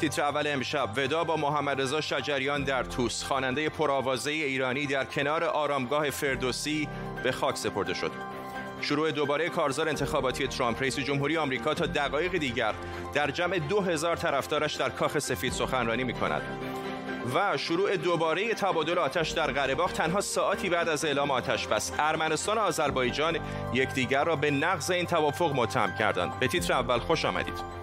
تیتر اول امشب ودا با محمد رضا شجریان در توس خواننده پرآوازه ایرانی در کنار آرامگاه فردوسی به خاک سپرده شد. شروع دوباره کارزار انتخاباتی ترامپ رئیس جمهوری آمریکا تا دقایق دیگر در جمع دو هزار طرفدارش در کاخ سفید سخنرانی می کند و شروع دوباره تبادل آتش در قره تنها ساعتی بعد از اعلام آتش بس. ارمنستان و آذربایجان یکدیگر را به نقض این توافق متهم کردند. به تیتر اول خوش آمدید.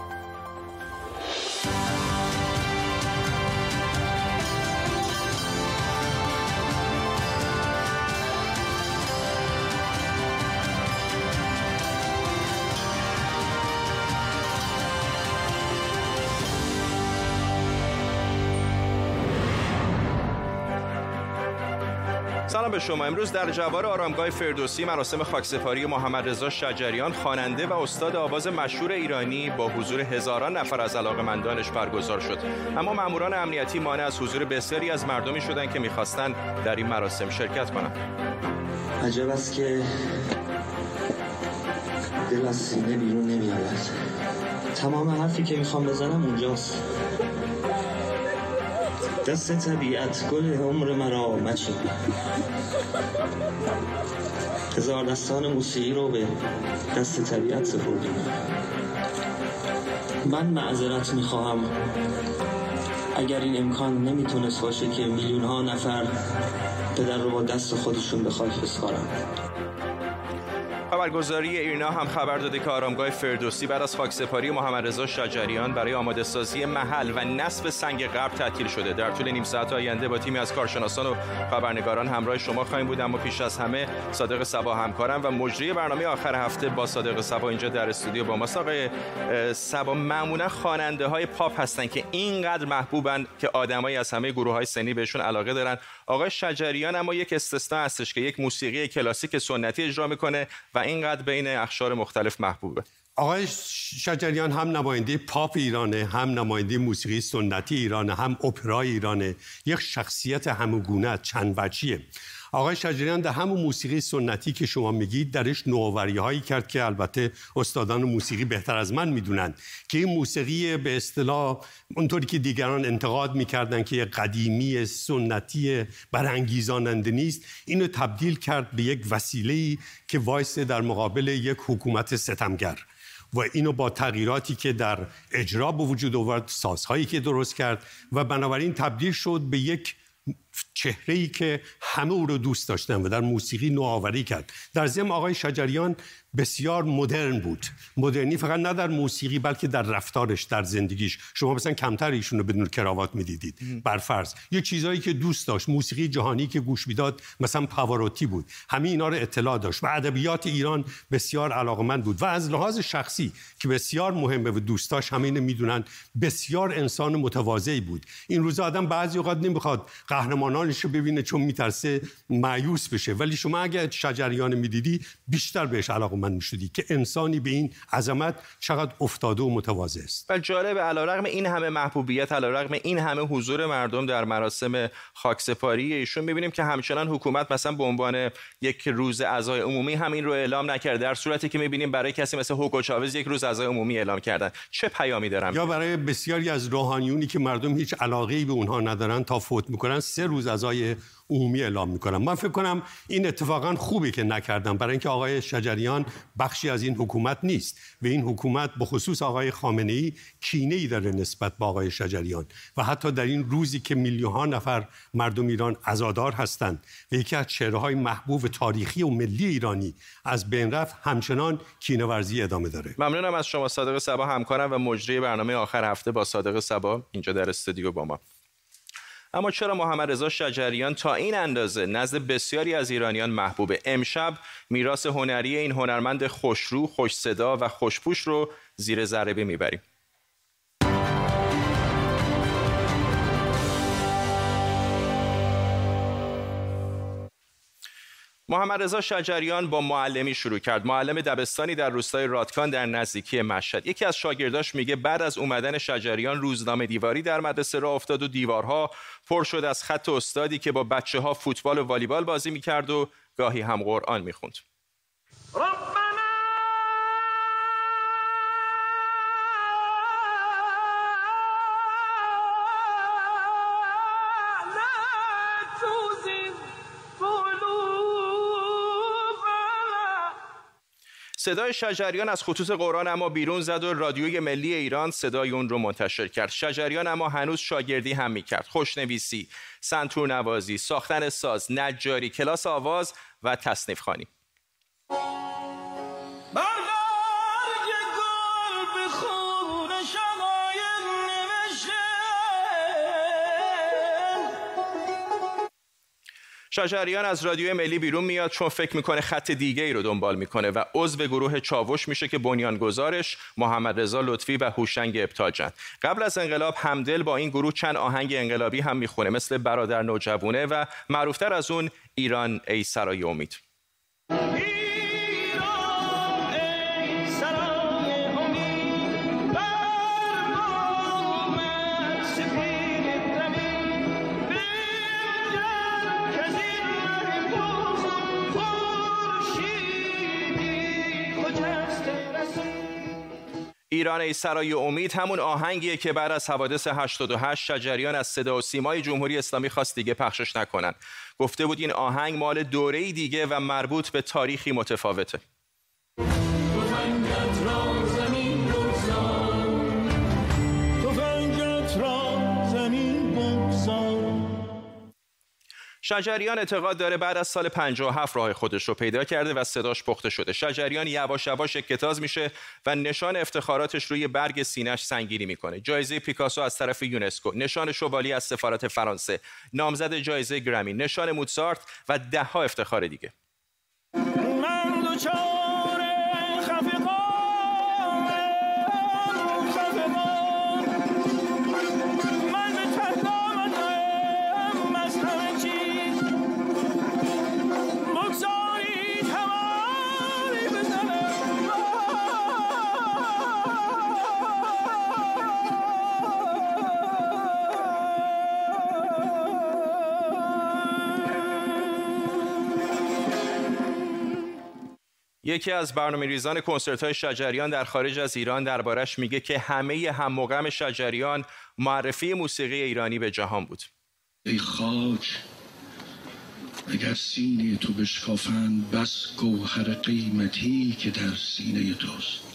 سلام به شما. امروز در جوار آرامگاه فردوسی مراسم خاکسپاری محمد رضا شجریان خواننده و استاد آواز مشهور ایرانی با حضور هزاران نفر از علاقمندانش برگزار شد. اما ماموران امنیتی مانع از حضور بسیاری از مردمی شدند که می‌خواستند در این مراسم شرکت کنند. عجب است که دل از سینه بیرون نمیآید. تمام حرفی که می‌خوام بزنم اونجاست. دست طبیعت گل عمر مرا مچین هزار دستان موسیقی رو به دست طبیعت سپردیم من معذرت می‌خواهم. اگر این امکان نمی‌تونست باشه که میلیون ها نفر پدر رو با دست خودشون به خاک بسپارن. خبرگزاری ایرنا هم خبر داده که آرامگاه فردوسی بعد از خاکسپاری محمد رضا شجریان برای آماده سازی محل و نصب سنگ غرب تعطیل شده. در طول نیم ساعت آینده با تیمی از کارشناسان و خبرنگاران همراه شما خواهیم بود اما پیش از همه صادق سبا همکارم و مجری برنامه آخر هفته با صادق سبا اینجا در استودیو با ما آقای سبا معمولا خواننده های پاپ هستن که اینقدر محبوبن که آدمایی از همه گروه های سنی بهشون علاقه دارن. آقای شجریان اما یک استثنا هستش که یک موسیقی کلاسیک سنتی اجرا می‌کنه و اینقدر بین اخشار مختلف محبوبه. آقای شجریان هم نماینده پاپ ایرانه هم نماینده موسیقی سنتی ایرانه هم اپرای ایرانه. یک شخصیت همگونه چند وجهیه آقای شجریان در همون موسیقی سنتی که شما میگید درش نوآوری هایی کرد که البته استادان موسیقی بهتر از من می‌دونن که این موسیقی به اصطلاح اونطوری که دیگران انتقاد می‌کردن که قدیمی سنتی برانگیزاننده نیست اینو تبدیل کرد به یک وسیله که وایس در مقابل یک حکومت ستمگر و اینو با تغییراتی که در اجرا به وجود آورد سازهایی که درست کرد و بنابراین تبدیل شد به یک چهره ای که همه او رو دوست داشتن و در موسیقی نوآوری کرد. در ضمن آقای شجریان بسیار مدرن بود. مدرنی فقط نه در موسیقی بلکه در رفتارش در زندگیش. شما مثلا کمتر ایشون رو بدون کراوات می‌دیدید. بر فرض. یه چیزایی که دوست داشت موسیقی جهانی که گوش می‌داد مثلا پاواروتی بود. همه اینا رو اطلاع داشت و ادبیات ایران بسیار علاقمند بود. و از لحاظ شخصی که بسیار مهمه و دوستاش همه اینو می‌دونن بسیار انسان متواضعی بود. این روزا آدم بعضی اوقات نمی‌خواد قهرمانانش رو ببینه چون میترسه مایوس بشه. ولی شما اگه شجریان می‌دیدی بیشتر بهش علاقه من می‌شدی که انسانی به این عظمت چقدر افتاده و متواضع است. و جالب علیرغم این همه محبوبیت علیرغم این همه حضور مردم در مراسم خاکسپاری ایشون می‌بینیم که همچنان حکومت مثلا به عنوان یک روز اعضای عمومی همین رو اعلام نکرده در صورتی که می‌بینیم برای کسی مثل هوگو چاوز یک روز اعضای عمومی اعلام کردن. چه پیامی دارن؟ یا برای بسیاری از روحانیونی که مردم هیچ علاقه ای به اونها ندارن تا فوت می‌کنن سه روز اعضای عمومی اعلام می‌کنم. من فکر کنم این اتفاقا خوبی که نکردم. برای اینکه آقای شجریان بخشی از این حکومت نیست و این حکومت به خصوص آقای خامنه ای کینه ای داره نسبت به آقای شجریان. و حتی در این روزی که میلیون ها نفر مردم ایران عزادار هستند و یکی از چهره های محبوب تاریخی و ملی ایرانی از بین رفت همچنان کینه ورزی ادامه داره. ممنونم از شما صادق صبا. همکارم و مجری برنامه آخر هفته با صادق صبا اینجا در استودیو با ما. اما چرا محمد رضا شجریان تا این اندازه نزد بسیاری از ایرانیان محبوبه؟ امشب میراث هنری این هنرمند خوشرو، خوش صدا و خوشپوش رو زیر ذره می‌بریم. محمد رضا شجریان با معلمی شروع کرد. معلم دبستانی در روستای رادکان در نزدیکی مشهد. یکی از شاگرداش میگه بعد از اومدن شجریان روزنامه دیواری در مدرسه را افتاد و دیوارها پر شد از خط استادی که با بچه ها فوتبال و والیبال بازی می‌کرد و گاهی هم قرآن می‌خوند. صدای شجریان از خطوط قرآن اما بیرون زد و رادیوی ملی ایران صدای اون رو منتشر کرد. شجریان اما هنوز شاگردی هم می‌کرد. خوشنویسی سنتور نوازی ساختن ساز نجاری کلاس آواز و تصنیف خانی شجریان از رادیو ملی بیرون میاد چون فکر می‌کنه خط دیگه ای رو دنبال می‌کنه و عضو گروه چاوش میشه که بنیانگذارش محمد رضا لطفی و هوشنگ ابتاجن قبل از انقلاب همدل با این گروه چند آهنگ انقلابی هم می‌خونه مثل برادر نوجوونه و معروفتر از اون ایران ای سرای امید. ایران ای سرای امید همون آهنگیه که بعد از حوادث 88 شجریان از صدا و سیمای جمهوری اسلامی خواست دیگه پخشش نکنن. گفته بود این آهنگ مال دوره دیگه و مربوط به تاریخی متفاوته. شجریان اعتقاد داره بعد از سال 57 راه خودش رو پیدا کرده و صداش پخته شده. شجریان یواش یواش اکتاز میشه و نشان افتخاراتش روی برگ سینش سنگینی می‌کنه. جایزه پیکاسو از طرف یونسکو نشان شوالی از سفارت فرانسه نامزد جایزه گرمی نشان موتسارت و دهها افتخار دیگه. یکی از برنامه ریزان کنسرت های شجریان در خارج از ایران دربارش میگه که همه هم شجریان معرفی موسیقی ایرانی به جهان بود. ای خاک اگر سینه تو بشکافند بس گوهر قیمتی که در سینه توست.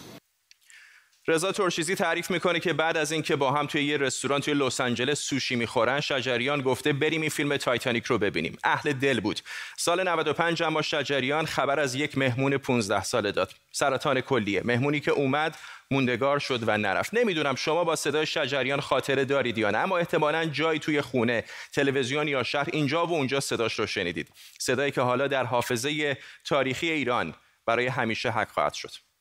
رضا ترشیزی تعریف می‌کنه که بعد از اینکه با هم توی یه رستوران توی لس آنجلس سوشی می‌خورن شجریان گفته بریم این فیلم تایتانیک رو ببینیم. اهل دل بود. سال 95 اما شجریان خبر از یک مهمون 15 ساله داد. سرطان کلیه. مهمونی که اومد موندگار شد و نرفت. نمی‌دونم شما با صدای شجریان خاطره دارید یا نه اما احتمالا جایی توی خونه تلویزیون یا شهر اینجا و اونجا صداش رو شنیدید. صدایی که حالا در حافظه تاریخی ایران برای همیشه حق خواهد شد.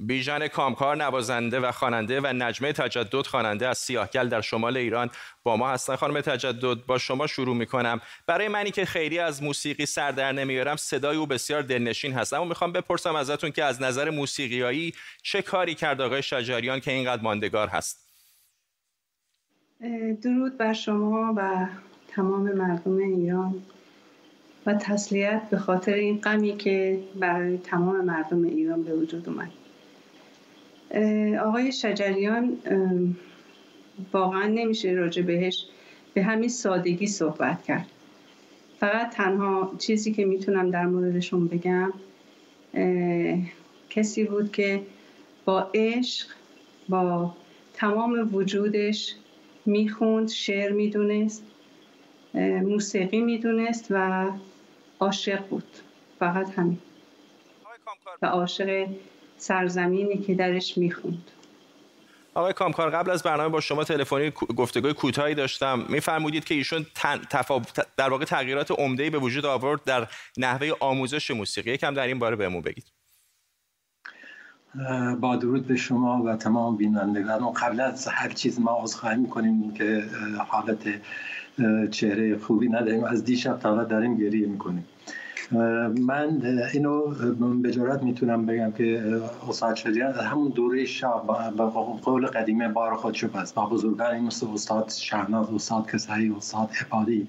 بیژن کامکار نوازنده و خواننده و نجمه تجدد خواننده از سیاهگل در شمال ایران با ما هستن. خانم تجدد با شما شروع می‌کنم. برای منی که خیلی از موسیقی سر در نمیارم صدای او بسیار دلنشین هست. اما می‌خوام بپرسم ازتون که از نظر موسیقیایی چه کاری کرد آقای شجریان که اینقدر ماندگار هست؟ درود بر شما و تمام مردم ایران و تسلیت به خاطر این غمی که برای تمام مردم ایران به وجود اومد. آقای شجریان واقعا نمیشه راجع بهش به همین سادگی صحبت کرد. فقط تنها چیزی که می‌تونم در موردشون بگم کسی بود که با عشق با تمام وجودش می‌خوند شعر می‌دونست موسیقی می‌دونست و عاشق بود. فقط همین. و عاشق سرزمینی که درش می‌خوند. آقای کامکار قبل از برنامه با شما تلفنی گفتگوی کوتاهی داشتم. میفرمودید که ایشون در واقع تغییرات عمده‌ای به وجود آورد در نحوه آموزش موسیقی. یکم در این باره بهمون بگید. با درود به شما و تمام بینندگان. قبل از هر چیز ما عذرخواهی می‌کنیم که حالت چهره خوبی نداریم. از دیشب تا داریم گریه می‌کنیم. من اینو به جرات می‌تونم بگم که استاد شجریان همون دوره شاه با قول قدیمه بار خودشو با بزرگانی مثل استاد شهناز استاد کسری استاد عبادی.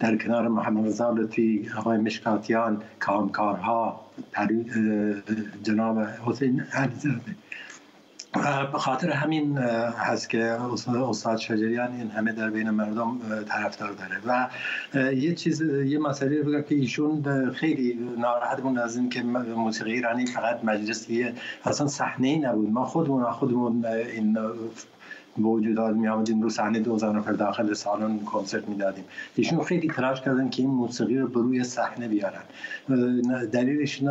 در کنار محمد رضا لطفی آقای مشکاتیان کامکارها جناب حسین به خاطر همین هست که استاد شجریان این همه در بین مردم طرفدار داره و یه چیز یه مسئله رو که ایشون خیلی ناراحت بود از این که موسیقی ایرانی فقط مجلسی اصلا صحنه ای نبود. ما خودمون خودمون این به وجود می آمدیم رو صحنه 2000 نفر داخل سالن کنسرت می‌دادیم ایشون خیلی تلاش کردن که این موسیقی رو روی صحنه بیارن. دلیلش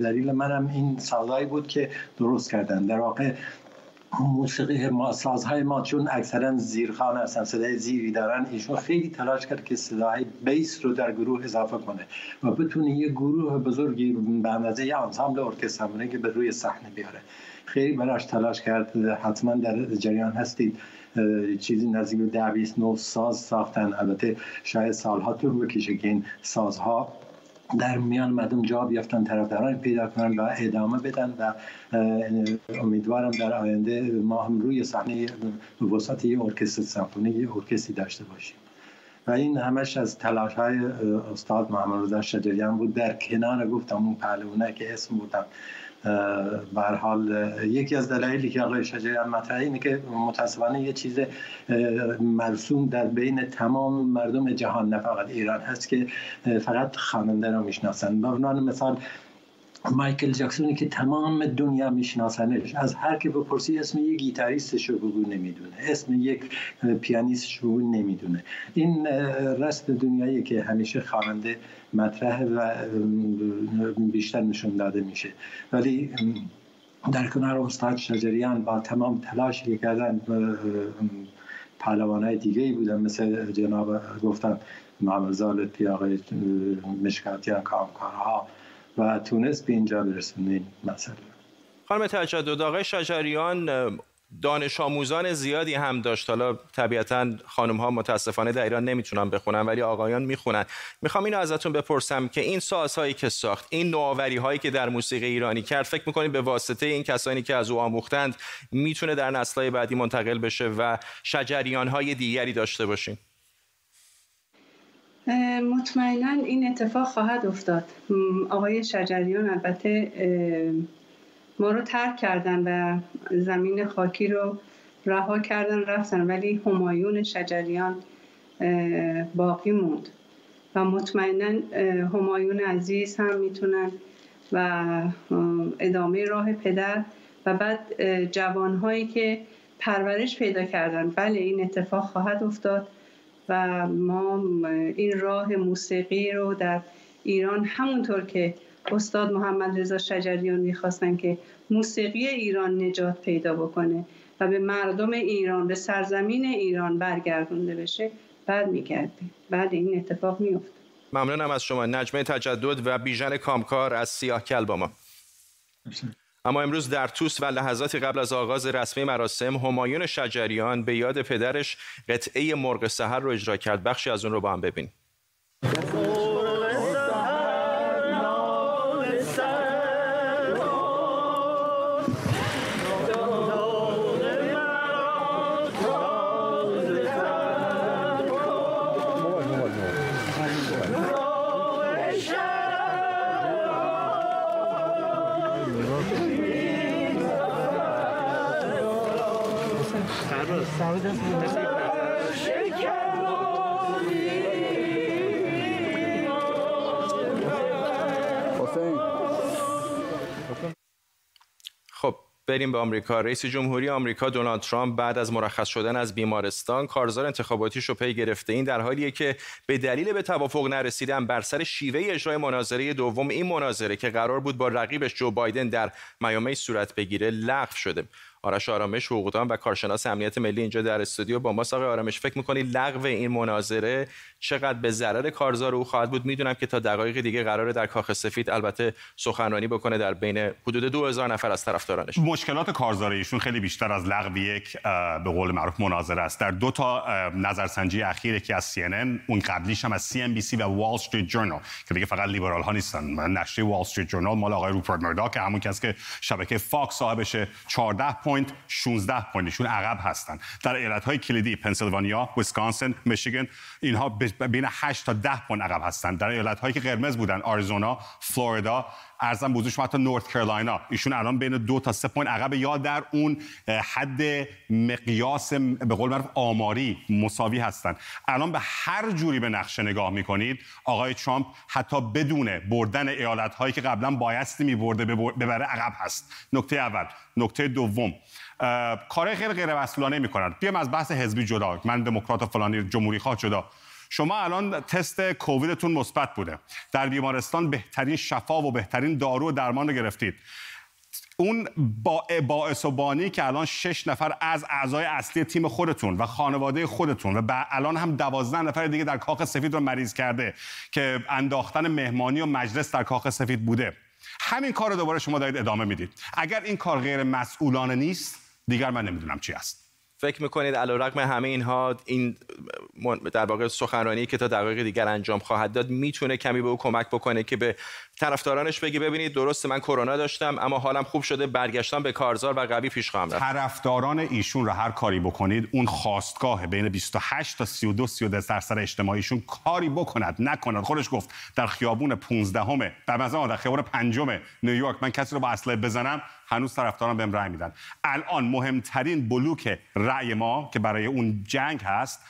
دلیل منم این سازایی بود که درست کردن. در واقع موسیقی ما سازهای ما چون اکثرا زیرخان هستن صدای زیری دارن ایشون خیلی تلاش کرد که صدای بیس رو در گروه اضافه کنه و بتونه یه گروه بزرگی به اندازه یه انسامبل ارکستر که به روی صحنه بیاره. خیلی براش تلاش کرد. حتما در جریان هستید. چیزی نزدیک به ده بیست نو ساز ساختن. البته شاید سالها طول بکشه که این سازها در میان مردم جا بیافتن طرفداران پیدا کنن و ادامه بدن و امیدوارم در آینده ما هم روی صحنه وسط یه ارکستر سمفونی یه ارکستری داشته باشیم. و این همش از تلاش های استاد محمد رضا شجریان بود. در کنار گفتم اون پهلوانه که اسم بودم. حال یکی از دلایلی که آقای شجریان مطرحه اینه که متاسفانه یه چیز مرسوم در بین تمام مردم جهان نه فقط ایران هست که فقط خواننده را می‌شناسن. به عنوان مثال مایکل جکسونی که تمام دنیا میشناسنش از هر که بپرسی اسم یک گیتاریستش رو بگو نمی‌دونه اسم یک پیانیستش رو نمی‌دونه. این رست دنیایی که همیشه خواننده مطرح و بیشتر نشون داده میشه. ولی در کنار استاد شجریان با تمام تلاشی که کردن پهلوانهای دیگه ای بودن مثل جناب گفتم محمد زالتی آقای مشکاتیان کامکارها. و تونست به اینجا برسونه این مسئله. خانم تجدد آقای شجریان دانش آموزان زیادی هم داشت. حالا طبیعتا خانم ها متاسفانه در ایران نمی‌تونن بخونن ولی آقایان می‌خونن. می‌خوام اینو ازتون بپرسم که این سازهایی که ساخت این نوآوری هایی که در موسیقی ایرانی کرد فکر می‌کنید به واسطه این کسانی که از او آموختند می‌تونه در نسل‌های بعدی منتقل بشه و شجریان های دیگری داشته باشیم؟ مطمئنا این اتفاق خواهد افتاد. آقای شجریان البته ما رو ترک کردن و زمین خاکی رو رها کردن رفتن ولی همایون شجریان باقی موند. و مطمئنا همایون عزیز هم می‌تونن و ادامه راه پدر و بعد جوانهایی که پرورش پیدا کردن. بله این اتفاق خواهد افتاد. و ما این راه موسیقی رو در ایران همونطور که استاد محمد رضا شجریان می‌خواستن که موسیقی ایران نجات پیدا بکنه و به مردم ایران به سرزمین ایران برگردونده بشه بعد میگرده بعد این اتفاق میفته ممنونم از شما. نجمه تجدد و بیژن کامکار از سیاه کل با ما. اما امروز در توس و لحظاتی قبل از آغاز رسمی مراسم همایون شجریان به یاد پدرش قطعه مرغ سحر رو اجرا کرد. بخشی از اون رو با هم ببینیم. خب بریم به آمریکا. رئیس جمهوری آمریکا دونالد ترامپ بعد از مرخص شدن از بیمارستان کارزار انتخاباتیش رو پی گرفته. این در حالیه که به دلیل به توافق نرسیدن بر سر شیوه اجرای مناظره دوم این مناظره که قرار بود با رقیبش جو بایدن در میامی صورت بگیره لغو شده. آرش آرامش حقوقدان و کارشناس امنیت ملی اینجا در استودیو با ما آقای آرامش فکر می‌کنی لغو این مناظره چقدر به ضرر کارزار او خواهد بود؟ می‌دونم که تا دقایق دیگه قراره در کاخ سفید البته سخنرانی بکنه در بین حدود 2000 نفر از طرفدارانش. مشکلات کارزار ایشون خیلی بیشتر از لغو یک به قول معروف مناظره است. در دو تا نظرسنجی اخیر که از CNN اون قبلیش هم از CNBC و وال استریت جورنال که دیگه فقط لیبرال ها نیستن نشریه وال استریت جورنال مال آقای روپرت مرداک همون کس که شبکه فاکس صاحبشه 14 point 16 point شون عقب هستن. در ایالت های کلیدی پنسیلوانیا ویسکانسن میشیگن اینها بین 8 تا 10 point عقب هستن. در ایالت هایی که قرمز بودن آریزونا فلوریدا عرضم به حضور شما حتی North Carolina ایشون الان بین دو تا سه point عقب یا در اون حد مقیاس به قول معروف آماری مساوی هستن. الان به هر جوری به نقشه نگاه می‌کنید آقای ترامپ حتی بدون بردن ایالت هایی که قبلا بایستی میبرده ببره عقب هست. نکته اول. نکته دوم. کار خیلی غیر مسئولانه می‌کنن. بیام از بحث حزبی جدا. من دموکرات و فلانی جمهوری خواه جدا شما الان تست کوویدتون مثبت بوده. در بیمارستان بهترین شفا و بهترین دارو و درمان رو گرفتید. اون با باعث و بانی که الان شش نفر از اعضای اصلی تیم خودتون و خانواده خودتون و الان هم دوازده نفر دیگه در کاخ سفید رو مریض کرده که انداختن مهمانی و مجلس در کاخ سفید بوده. همین کار رو دوباره شما دارید ادامه می‌دید. اگر این کار غیر مسئولانه نیست دیگر من نمی‌دونم چی است. فکر می‌کنید علیرغم همه اینها این در واقع سخنرانی که تا دقایق دیگر انجام خواهد داد می‌تونه کمی به او کمک بکنه که به طرفدارانش بگه ببینید درسته من کرونا داشتم اما حالم خوب شده برگشتم به کارزار و قوی پیش خواهم رفت. طرفداران ایشون رو هر کاری بکنید اون خواستگاه بین 28 تا 32 32 درصد اجتماعیشون کاری بکند نکند. خودش گفت در خیابون 15 همه در مثلا در خیابون پنجم نیویورک من کسی رو با اسلحه بزنم هنوز طرفداران بهم رأی میدن. الان مهمترین بلوک رأی ما که برای اون جنگ هست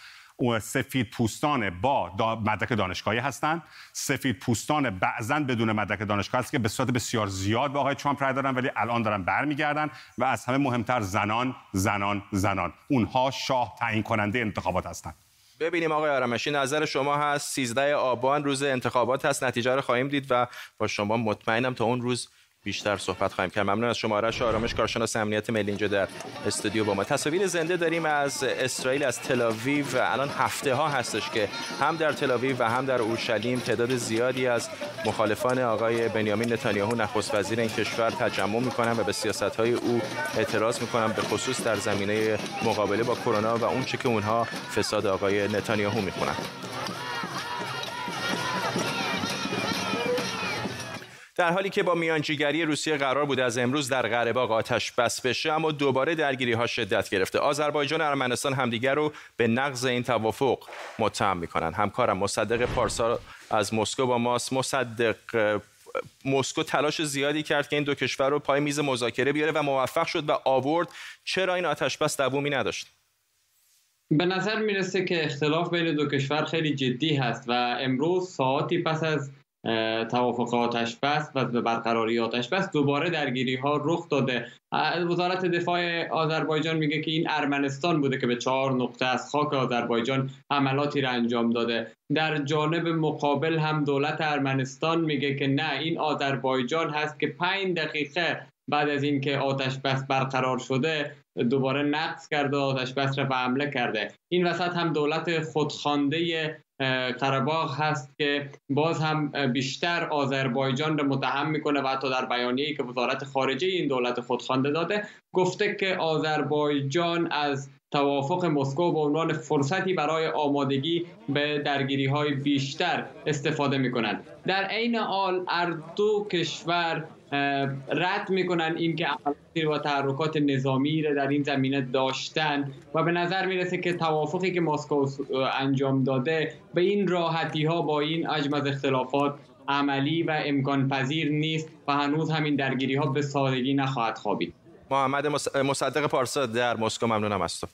سفید پوستان با مدرک دانشگاهی هستند سفید پوستان بعضا بدون مدرک دانشگاه هست که به صورت بسیار زیاد به آقای ترامپ رای دارن ولی الان دارن برمیگردن و از همه مهمتر زنان زنان زنان. اونها شاه تعیین کننده انتخابات هستند ببینیم آقای آرامشی نظر شما هست 13 آبان روز انتخابات هست نتیجه رو خواهیم دید و با شما مطمئنم تا اون روز بیشتر صحبت خواهیم کرد. ممنون از شما آرش آرامش کارشناس امنیت ملی اینجا در استودیو با ما. تصاویر زنده داریم از اسرائیل از تلاویو الان هفته ها هستش که هم در تلاویو و هم در اورشلیم تعداد زیادی از مخالفان آقای بنیامین نتانیاهو نخست وزیر این کشور تجمع می‌کنن و به سیاست های او اعتراض می‌کنن به خصوص در زمینه مقابله با کرونا و اون چه که اونها فساد آقای نتانیاهو می‌خونن. در حالی که با میانجیگری روسیه قرار بود از امروز در قره آتش بس بشه اما دوباره درگیری ها شدت گرفته. آذربایجان و ارمنستان همدیگر رو به نقض این توافق متهم می‌کنن. همکارم مصدق پارسا از مسکو با ماست. مصدق مسکو تلاش زیادی کرد که این دو کشور رو پای میز مذاکره بیاره و موفق شد و آورد. چرا این آتش بس دوومی نداشت؟ به نظر می‌رسه که اختلاف بین دو کشور خیلی جدی هست و امروز ساعتی پس از توافق آتش بس و به برقراری آتش بس دوباره درگیری ها رخ داده. وزارت دفاع آذربایجان میگه که این ارمنستان بوده که به چهار نقطه از خاک آذربایجان عملاتی را انجام داده. در جانب مقابل هم دولت ارمنستان میگه که نه این آذربایجان هست که پنج دقیقه بعد از اینکه آتش بس برقرار شده دوباره نقض کرده آتش بس را به حمله کرده. این وسط هم دولت خودخوانده قرباغ هست که باز هم بیشتر آذربایجان را متهم می‌کنه و حتی در بیانیه‌ای که وزارت خارجه این دولت خودخوانده داده گفته که آذربایجان از توافق مسکو به عنوان فرصتی برای آمادگی به درگیری های بیشتر استفاده می کنند در عین حال اردو کشور رد می‌کنن این که عملاتی و تحرکات نظامی را در این زمینه داشتن و به نظر می‌رسه که توافقی که مسکو انجام داده به این راحتی ها با این حجم از اختلافات عملی و امکان پذیر نیست و هنوز همین درگیری ها به سادگی نخواهد خوابید. محمد مصدق پارسا در مسکو ممنونم از تو.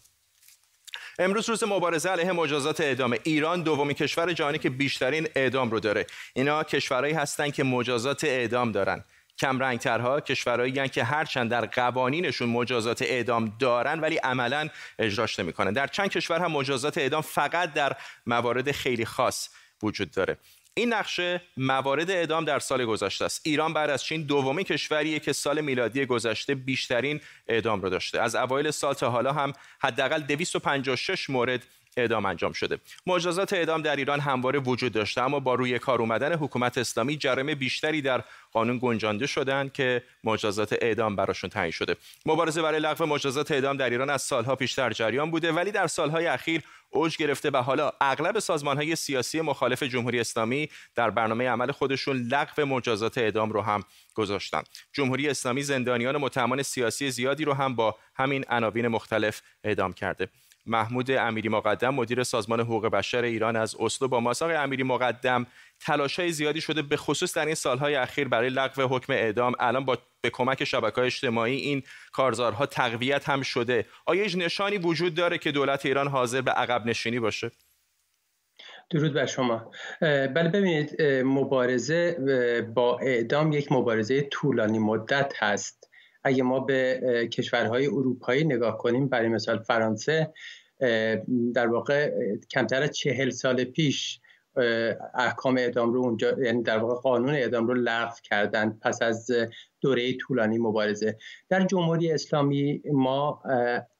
امروز روز مبارزه علیه مجازات اعدام. ایران دومین کشور جهانی که بیشترین اعدام رو داره. اینا کشورهایی هستند که مجازات اعدام دارن. کمرنگترها کشورهایی که هرچند در قوانینشون مجازات اعدام دارن ولی عملا اجراش نمی‌کنن. در چند کشور هم مجازات اعدام فقط در موارد خیلی خاص وجود داره. این نقشه موارد اعدام در سال گذشته است. ایران بعد از چین دومین کشوریه که سال میلادی گذشته بیشترین اعدام رو داشته. از اوایل سال تا حالا هم حداقل 256 مورد اعدام انجام شده. مجازات اعدام در ایران همواره وجود داشته اما با روی کار اومدن حکومت اسلامی جرم بیشتری در قانون گنجانده شدند که مجازات اعدام براشون تعیین شده. مبارزه برای لغو مجازات اعدام در ایران از سالها پیش در جریان بوده ولی در سالهای اخیر اوج گرفته و حالا اغلب سازمانهای سیاسی مخالف جمهوری اسلامی در برنامه عمل خودشون لغو مجازات اعدام رو هم گذاشتن. جمهوری اسلامی زندانیان متهمان سیاسی زیادی رو هم با همین عناوین مختلف اعدام کرده. محمود امیری مقدم مدیر سازمان حقوق بشر ایران از اسلو با ماساق امیری مقدم تلاشای زیادی شده به خصوص در این سالهای اخیر برای لغو حکم اعدام. الان با به کمک شبکه اجتماعی این کارزارها تقویت هم شده. آیا هیچ نشانی وجود داره که دولت ایران حاضر به عقب نشینی باشه؟ درود بر شما. بله ببینید مبارزه با اعدام یک مبارزه طولانی مدت هست. اگه ما به کشورهای اروپایی نگاه کنیم برای مثال فرانسه در واقع کمتر از چهل سال پیش احکام اعدام رو اونجا یعنی در واقع قانون اعدام رو لغو کردند پس از دوره طولانی مبارزه. در جمهوری اسلامی ما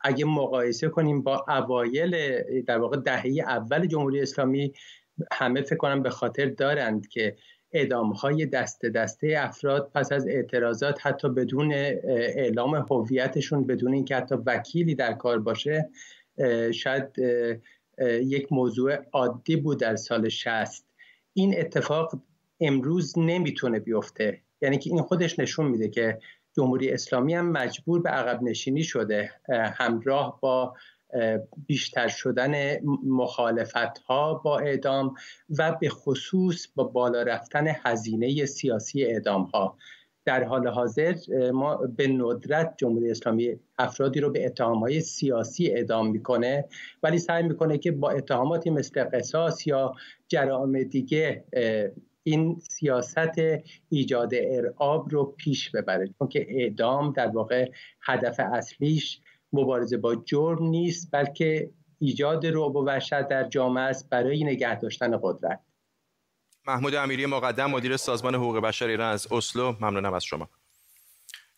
اگه مقایسه کنیم با اوایل در واقع دهه اول جمهوری اسلامی همه فکر کنم به خاطر دارند که اعدام های دست دسته افراد پس از اعتراضات حتی بدون اعلام هویتشون بدون اینکه حتی وکیلی در کار باشه شاید یک موضوع عادی بود در سال 60 این اتفاق امروز نمی‌تونه بیفته. یعنی که این خودش نشون میده که جمهوری اسلامی هم مجبور به عقب نشینی شده همراه با بیشتر شدن مخالفت ها با اعدام و به خصوص با بالا رفتن هزینه سیاسی اعدام ها در حال حاضر ما به ندرت جمهوری اسلامی افرادی رو به اتهام های سیاسی اعدام می‌کنه ولی سعی می‌کنه که با اتهاماتی مثل قصاص یا جرائم دیگه این سیاست ایجاد ارعاب رو پیش ببره. چون که اعدام در واقع هدف اصلیش مبارزه با جرم نیست بلکه ایجاد رعب و وحشت در جامعه است برای نگه داشتن قدرت. محمود امیری مقدم مدیر سازمان حقوق بشر ایران از اسلو. ممنونم از شما.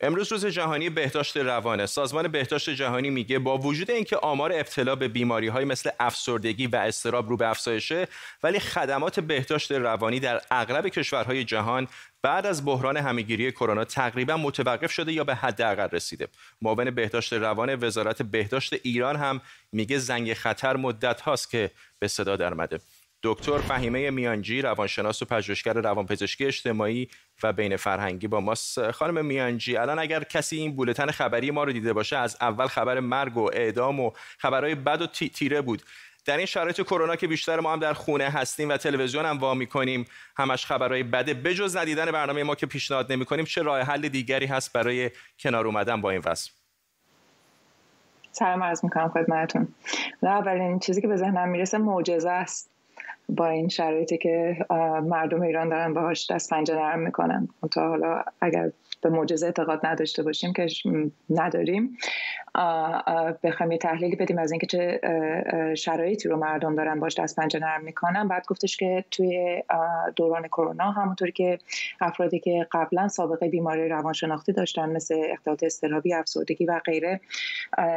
امروز روز جهانی بهداشت روانه. سازمان بهداشت جهانی میگه با وجود اینکه آمار ابتلا به بیماری های مثل افسردگی و استراب رو به افزایشه ولی خدمات بهداشت روانی در اغلب کشورهای جهان بعد از بحران همهگیری کرونا تقریبا متوقف شده یا به حداقل رسیده. معاون بهداشت روان وزارت بهداشت ایران هم میگه زنگ خطر مدت هاست که به صدا درمده دکتر فهیمه میانجی روانشناس و پژوهشگر روانپزشکی اجتماعی و بین فرهنگی با ماست. خانم میانجی الان اگر کسی این بولتن خبری ما رو دیده باشه از اول خبر مرگ و اعدام و خبرهای بد و تیره بود. در این شرایط کرونا که بیشتر ما هم در خونه هستیم و تلویزیون هم وا می‌کنیم همش خبرهای بده بجز ندیدن برنامه ما که پیشنهاد نمی کنیم چه راه حل دیگری هست برای کنار اومدن با این وضع؟ سلام عرض می‌کنم خدمتتون. اولین چیزی که به ذهنم می‌رسه معجزه است با این شرایطی که مردم ایران دارن باهاش دست پنجه نرم می‌کنن. تا حالا اگر به معجزه اعتقاد نداشته باشیم که نداریم. بخوایم یه تحلیلی بدیم از اینکه چه شرایطی رو مردم دارن باش دست پنجه نرم می‌کنن. بعد گفتش که توی دوران کرونا همونطوری که افرادی که قبلا سابقه بیماری روانشناختی داشتن مثل اختلالات اضطرابی افسردگی و غیره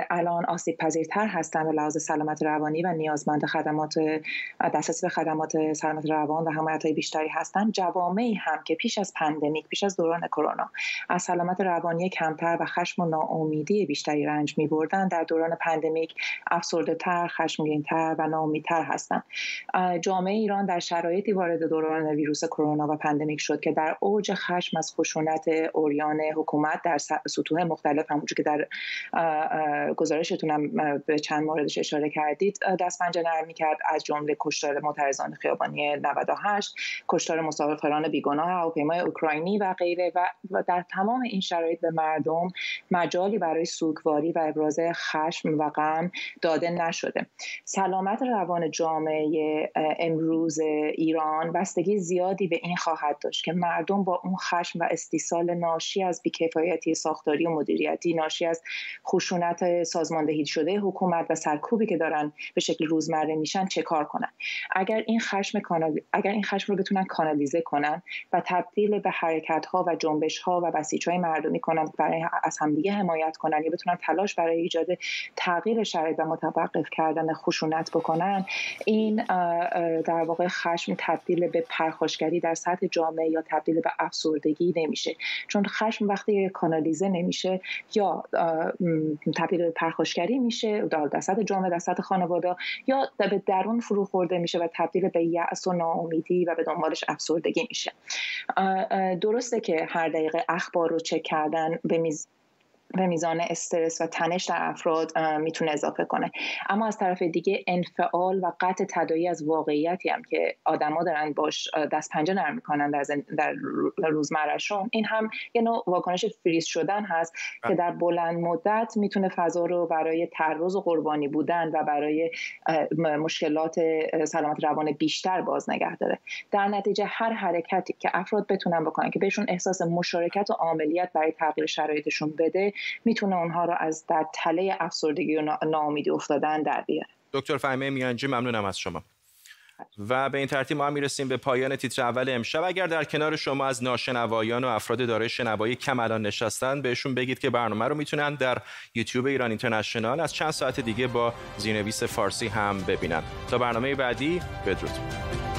الان آسیب پذیرتر هستن به لحاظ سلامت روانی و نیازمند خدمات دسترسی به خدمات سلامت روان و حمایت بیشتری هستن. جوامعی هم که پیش از pandemic پیش از دوران کرونا از سلامت روانی کمتر و خشم و ناامیدی بیشتری رنج می بردن در دوران pandemic افسرده تر خشمگین تر و ناامیدتر هستند جامعه ایران در شرایطی وارد دوران ویروس کرونا و پندمیک شد که در اوج خشم از خشونت اوریان حکومت در سطوح مختلف همونجور که در گزارشتونم به چند موردش اشاره کردید دست پنجه نرم کرد از جمله کشتار معترضان خیابانی 98 کشتار مسافران بیگناه هواپیمای اوکراینی و غیره و در تمام این شرایط به مردم مجالی برای سوگواری و ابراز خشم و غم داده نشده. سلامت روان جامعه امروز ایران بستگی زیادی به این خواهد داشت که مردم با اون خشم و استیصال ناشی از بیکفایتی ساختاری و مدیریتی ناشی از خشونت سازماندهی شده حکومت و سرکوبی که دارن به شکل روزمره میشن چه کار کنن؟ اگر این خشم کانال... اگر این خشم رو بتونن کانالیزه کنن و تبدیل به حرکت ها و جنبش ها و بسیج های مردمی کنن برای از همدیگه حمایت کنن یا بتونن تلاش برای ایجاد تغییر شرایط و متوقف کردن خشونت بکنن. این در واقع خشم تبدیل به پرخاشگری در سطح جامعه یا تبدیل به افسردگی نمیشه. چون خشم وقتی کانالیزه نمیشه یا تبدیل به پرخاشگری میشه در سطح جامعه در سطح خانواده یا به درون فرو خورده میشه و تبدیل به یأس و ناامیدی و به دنبالش افسردگی میشه. درسته که هر دقیقه اخبار رو چک کردن به میز به میزان استرس و تنش در افراد می‌تونه اضافه کنه. اما از طرف دیگه انفعال و قطع تدایی از واقعیتی هم که آدما دارن باش دست پنجه نرم می‌کنن در, زن... در روزمرهشون. این هم یه نوع واکنش فریز شدن هست که بله. در بلند مدت می‌تونه فضا رو برای تعرض و قربانی بودن و برای مشکلات سلامت روان بیشتر باز نگه داره. در نتیجه هر حرکتی که افراد بتونن بکنن که بهشون احساس مشارکت و عملیات برای تغییر شرایطشون بده می‌تونه اونها رو از در تله افسردگی و ناامیدی افتادن در بیاره. دکتر فهمه میانجی ممنونم از شما. و به این ترتیب ما می‌رسیم به پایان تیتر اول امشب. اگر در کنار شما از ناشنوایان و افراد دارای شنوایی کم الان نشستن بهشون بگید که برنامه رو می‌تونن در یوتیوب ایران اینترنشنال از چند ساعت دیگه با زیرنویس فارسی هم ببینن. تا برنامه بعدی بدرود.